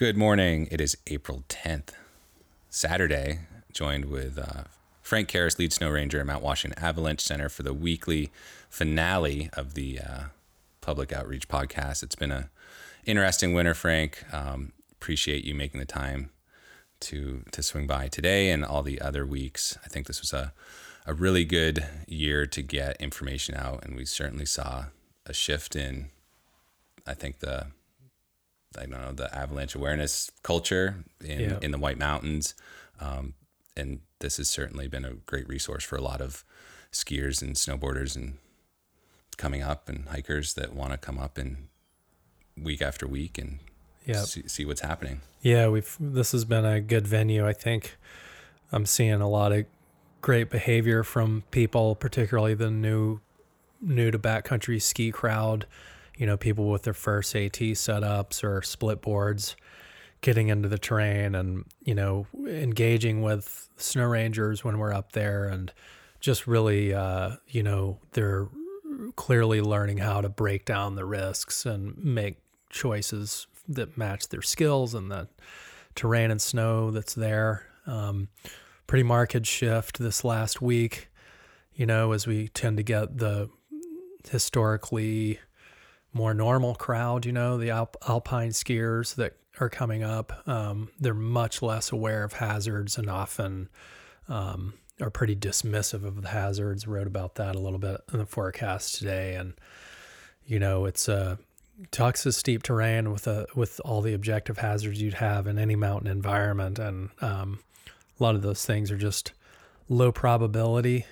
Good morning. It is April 10th, Saturday, joined with uh, Frank Carus, lead snow ranger at Mount Washington Avalanche Center for the weekly finale of the uh, public outreach podcast. It's been a interesting winter, Frank. Um, appreciate you making the time to to swing by today and all the other weeks. I think this was a a really good year to get information out, and we certainly saw a shift in. I think the I don't know the avalanche awareness culture in Yeah. in the White Mountains, um, and this has certainly been a great resource for a lot of skiers and snowboarders and coming up and hikers that want to come up and week after week and Yeah. see, see what's happening. Yeah, we've this has been a good venue. I think I'm seeing a lot of great behavior from people, particularly the new new to backcountry ski crowd. You know, people with their first AT setups or split boards, getting into the terrain and you know engaging with snow rangers when we're up there, and just really, uh, you know, they're clearly learning how to break down the risks and make choices that match their skills and the terrain and snow that's there. Um, pretty marked shift this last week, you know, as we tend to get the historically more normal crowd, you know, the alp- alpine skiers that are coming up. Um, they're much less aware of hazards and often um, are pretty dismissive of the hazards. Wrote about that a little bit in the forecast today. And, you know, it's a, Tux is steep terrain with a with all the objective hazards you'd have in any mountain environment, and um, a lot of those things are just low probability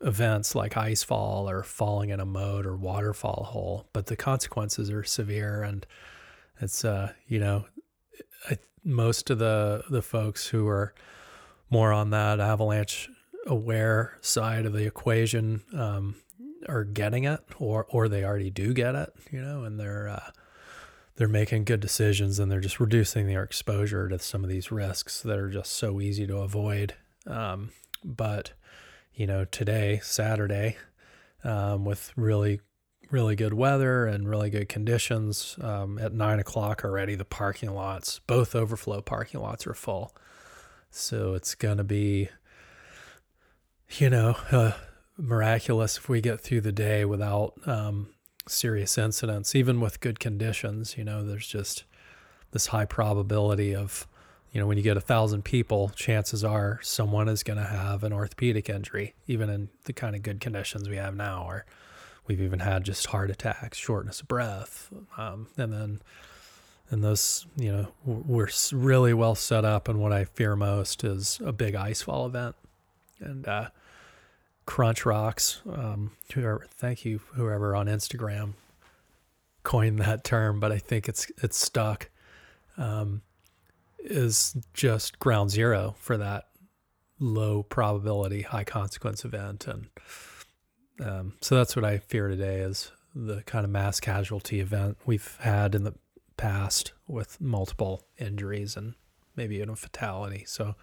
events like ice fall or falling in a moat or waterfall hole, but the consequences are severe, and it's uh you know I, most of the the folks who are more on that avalanche aware side of the equation um, are getting it or or they already do get it you know and they're uh, they're making good decisions and they're just reducing their exposure to some of these risks that are just so easy to avoid. Um, but you know today saturday um, with really really good weather and really good conditions um, at nine o'clock already the parking lots both overflow parking lots are full so it's going to be you know uh, miraculous if we get through the day without um, serious incidents, even with good conditions. You know, there's just this high probability of, you know, when you get a thousand people, chances are someone is going to have an orthopedic injury, even in the kind of good conditions we have now. Or we've even had just heart attacks, shortness of breath, um, and then. And those, you know, we're really well set up. And what I fear most is a big ice fall event. And uh, Crunch Rocks. Um, whoever, thank you, whoever on Instagram coined that term, but I think it's it's stuck. Um, is just ground zero for that low probability, high consequence event, and um, so that's what I fear today is the kind of mass casualty event we've had in the past with multiple injuries and maybe even a fatality. So.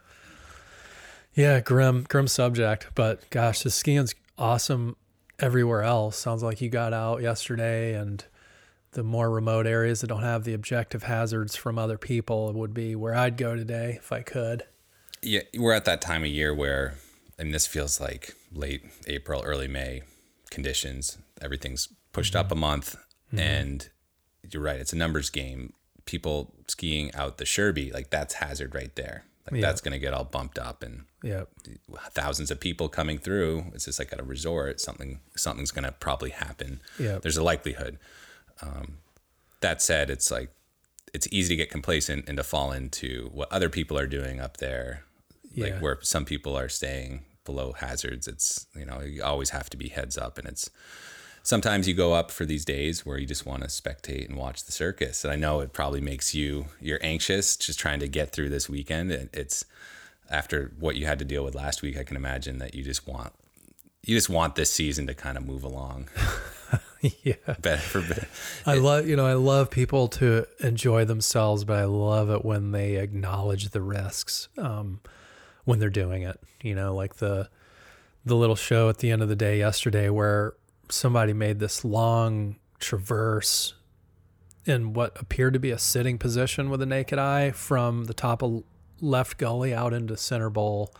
Yeah, grim, grim subject, but gosh, the skiing's awesome everywhere else. Sounds like you got out yesterday, and the more remote areas that don't have the objective hazards from other people would be where I'd go today if I could. Yeah, we're at that time of year where, and this feels like late April, early May conditions. Everything's pushed up a mm-hmm. month, mm-hmm. and you're right. It's a numbers game. People skiing out the Sherby, like that's hazard right there. Like Yeah. that's going to get all bumped up, and Yeah, thousands of people coming through. It's just like at a resort. Something something's going to probably happen. Yeah. There's a likelihood. Um, that said, it's like it's easy to get complacent and to fall into what other people are doing up there, like where some people are staying below hazards. It's you know you always have to be heads up, and it's sometimes you go up for these days where you just want to spectate and watch the circus. And I know it probably makes you you're anxious just trying to get through this weekend. And it's after what you had to deal with last week. I can imagine that you just want you just want this season to kind of move along yeah. better for better. I love, you know, I love people to enjoy themselves, but I love it when they acknowledge the risks um, when they're doing it. You know, like the the little show at the end of the day yesterday where somebody made this long traverse in what appeared to be a sitting position with a naked eye from the top of left gully out into center bowl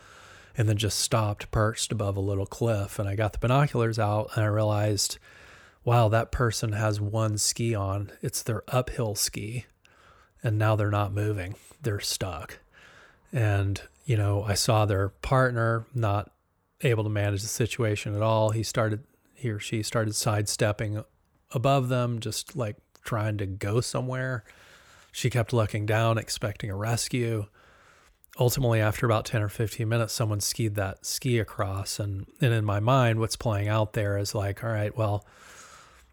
and then just stopped perched above a little cliff and i got the binoculars out and i realized wow that person has one ski on it's their uphill ski and now they're not moving they're stuck and you know i saw their partner not able to manage the situation at all he started he or she started sidestepping above them just like trying to go somewhere. She kept looking down, expecting a rescue. Ultimately, after about 10 or 15 minutes, someone skied that ski across. And, and in my mind, what's playing out there is like, all right, well,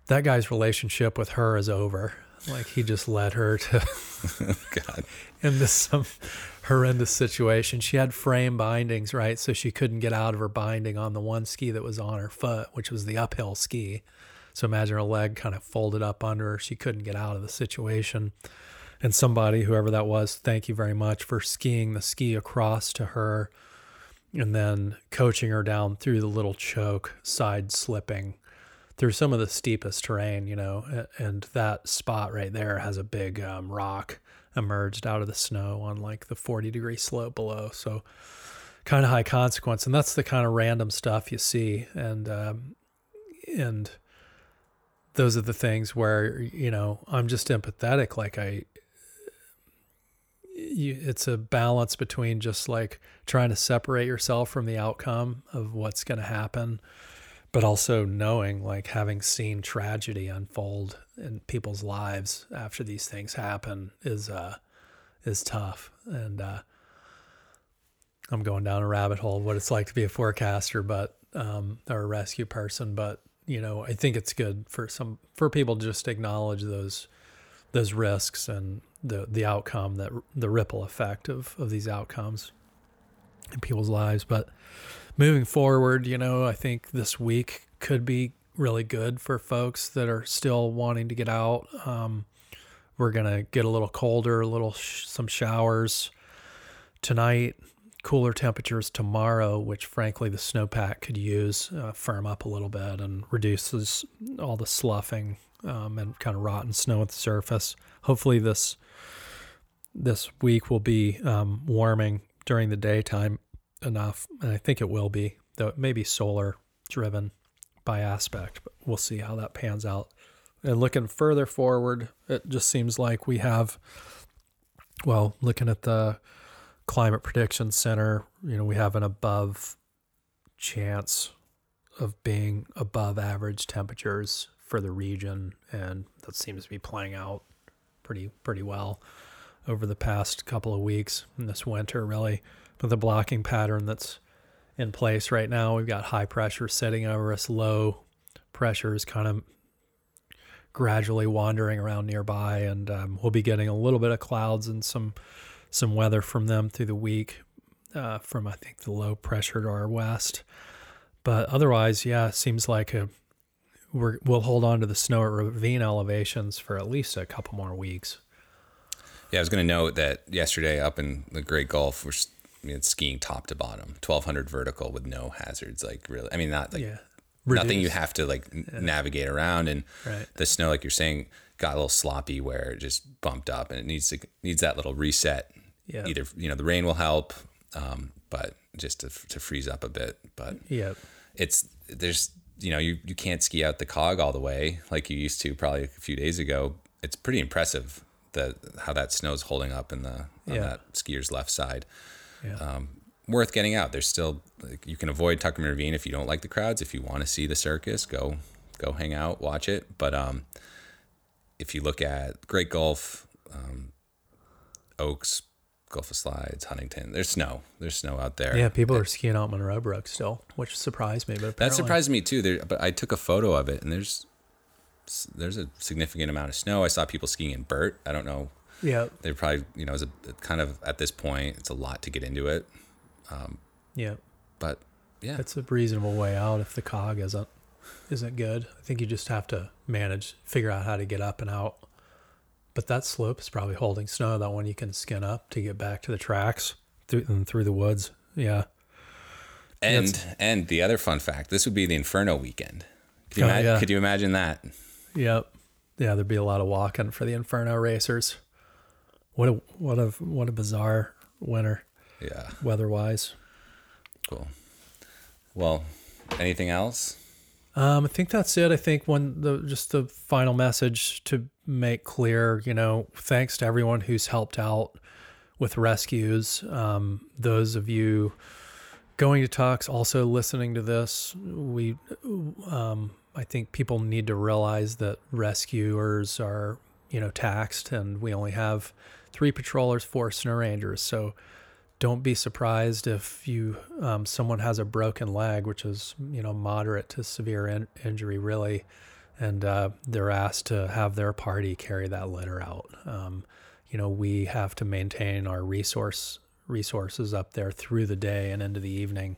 that guy's relationship with her is over. Like he just led her to God. into some horrendous situation. She had frame bindings, right? So she couldn't get out of her binding on the one ski that was on her foot, which was the uphill ski. So imagine her leg kind of folded up under her. She couldn't get out of the situation. And somebody, whoever that was, thank you very much for skiing the ski across to her and then coaching her down through the little choke, side slipping through some of the steepest terrain, you know. And that spot right there has a big um, rock emerged out of the snow on like the 40 degree slope below. So kind of high consequence. And that's the kind of random stuff you see. And, um, and, those are the things where you know I'm just empathetic. Like I, you, it's a balance between just like trying to separate yourself from the outcome of what's going to happen, but also knowing, like having seen tragedy unfold in people's lives after these things happen is uh is tough. And uh, I'm going down a rabbit hole of what it's like to be a forecaster, but um, or a rescue person, but you know, I think it's good for some for people to just acknowledge those those risks and the the outcome that the ripple effect of of these outcomes in people's lives. But moving forward, you know, I think this week could be really good for folks that are still wanting to get out. Um, we're gonna get a little colder, a little sh- some showers tonight cooler temperatures tomorrow, which frankly the snowpack could use, uh, firm up a little bit and reduces all the sloughing um, and kind of rotten snow at the surface. Hopefully this this week will be um, warming during the daytime enough, and I think it will be, though it may be solar driven by aspect, but we'll see how that pans out. And looking further forward, it just seems like we have, well, looking at the climate prediction center, you know, we have an above chance of being above average temperatures for the region, and that seems to be playing out pretty pretty well over the past couple of weeks in this winter, really. with the blocking pattern that's in place right now, we've got high pressure sitting over us, low pressure is kind of gradually wandering around nearby, and um, we'll be getting a little bit of clouds and some some weather from them through the week uh, from I think the low pressure to our west. But otherwise, yeah, it seems like a we will hold on to the snow at ravine elevations for at least a couple more weeks. Yeah, I was going to note that yesterday up in the Great Gulf, we're I mean, skiing top to bottom, twelve hundred vertical with no hazards. Like really, I mean, not like yeah. nothing you have to like yeah. navigate around, and right. the snow, like you're saying, got a little sloppy where it just bumped up, and it needs to needs that little reset yeah. Either you know the rain will help, um, but just to to freeze up a bit. But yeah, it's there's you know you you can't ski out the cog all the way like you used to probably a few days ago. It's pretty impressive that how that snow's holding up in the on yeah. that skier's left side. Yeah. Um, worth getting out. There's still like, you can avoid Tuckerman Ravine if you don't like the crowds. If you want to see the circus, go go hang out, watch it. But um, if you look at Great Gulf, um, Oakes, Gulf of Slides, Huntington. There's snow. There's snow out there. Yeah, people are skiing out Monroe Brook still, which surprised me. But that surprised me too. There, but I took a photo of it, and there's there's a significant amount of snow. I saw people skiing in Burt. I don't know. Yeah, they probably you know it's a kind of at this point it's a lot to get into it. Um, yeah, but yeah, it's a reasonable way out if the cog isn't isn't good. I think you just have to manage, figure out how to get up and out but that slope is probably holding snow. That one you can skin up to get back to the tracks through and through the woods. Yeah. And That's, and the other fun fact: this would be the Inferno weekend. Could you, oh, imagine, yeah. could you imagine that? Yep. yeah, there'd be a lot of walking for the Inferno racers. What a what a what a bizarre winter Yeah. weather-wise. Cool. Well, anything else? Um, I think that's it. I think one the just the final message to make clear, you know, thanks to everyone who's helped out with rescues. Um, those of you going to talks, also listening to this, we, um, I think people need to realize that rescuers are, you know, taxed, and we only have three patrollers, four snow rangers. So don't be surprised if you um, someone has a broken leg, which is you know moderate to severe in- injury, really, and uh, they're asked to have their party carry that litter out. Um, you know, we have to maintain our resource resources up there through the day and into the evening,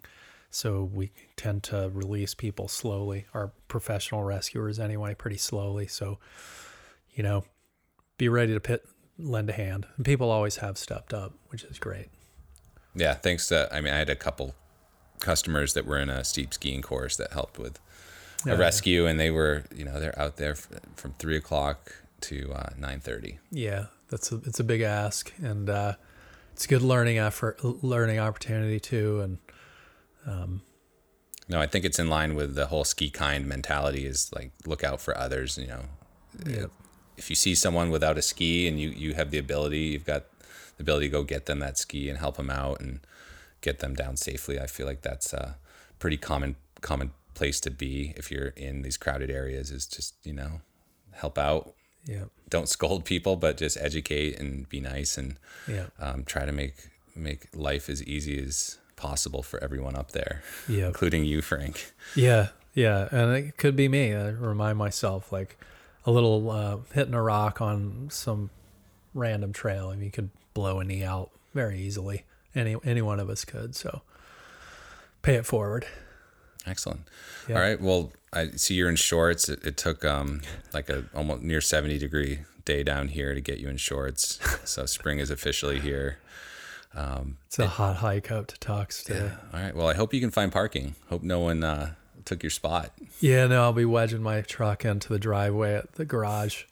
so we tend to release people slowly. Our professional rescuers, anyway, pretty slowly. So, you know, be ready to pit, lend a hand. And people always have stepped up, which is great. Yeah, thanks to I mean I had a couple customers that were in a steep skiing course that helped with Yeah, a rescue, and they were you know they're out there from three o'clock to uh, nine thirty. Yeah, that's a, it's a big ask, and uh, it's a good learning effort, learning opportunity too. And No, I think it's in line with the whole ski kind mentality is like look out for others. You know, yeah, if you see someone without a ski and you you have the ability, you've got the ability to go get them that ski and help them out and get them down safely. I feel like that's a pretty common common place to be if you're in these crowded areas. Is just you know help out. yeah, Don't scold people, but just educate and be nice and yeah, um, try to make make life as easy as possible for everyone up there, yeah, including you, Frank. yeah, yeah. And it could be me. I remind myself like a little uh, hitting a rock on some random trail, and you could blow a knee out very easily. Any any one of us could. So pay it forward. Excellent. Yeah. All right. Well, I see you're in shorts. It, it took um like a almost near 70 degree day down here to get you in shorts. so spring is officially here. It's a hot hike up to Tux today. All right. Well, I hope you can find parking. Hope no one uh, took your spot. Yeah, no, I'll be wedging my truck into the driveway at the garage.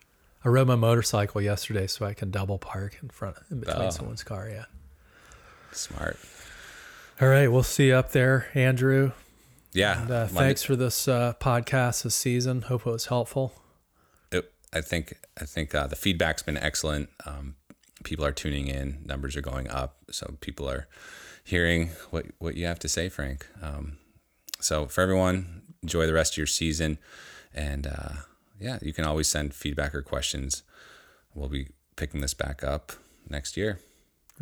I rode my motorcycle yesterday so I can double park in front in between Oh. someone's car. Yeah. Smart. All right, we'll see you up there, Andrew. Yeah. And uh, thanks for this uh, podcast this season. Hope it was helpful. it, I think I think uh, the feedback's been excellent. Um, people are tuning in, numbers are going up, so people are hearing what what you have to say, Frank. Um, so for everyone, enjoy the rest of your season, and uh, yeah, you can always send feedback or questions. We'll be picking this back up next year.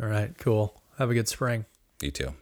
All right, cool. Have a good spring. You too.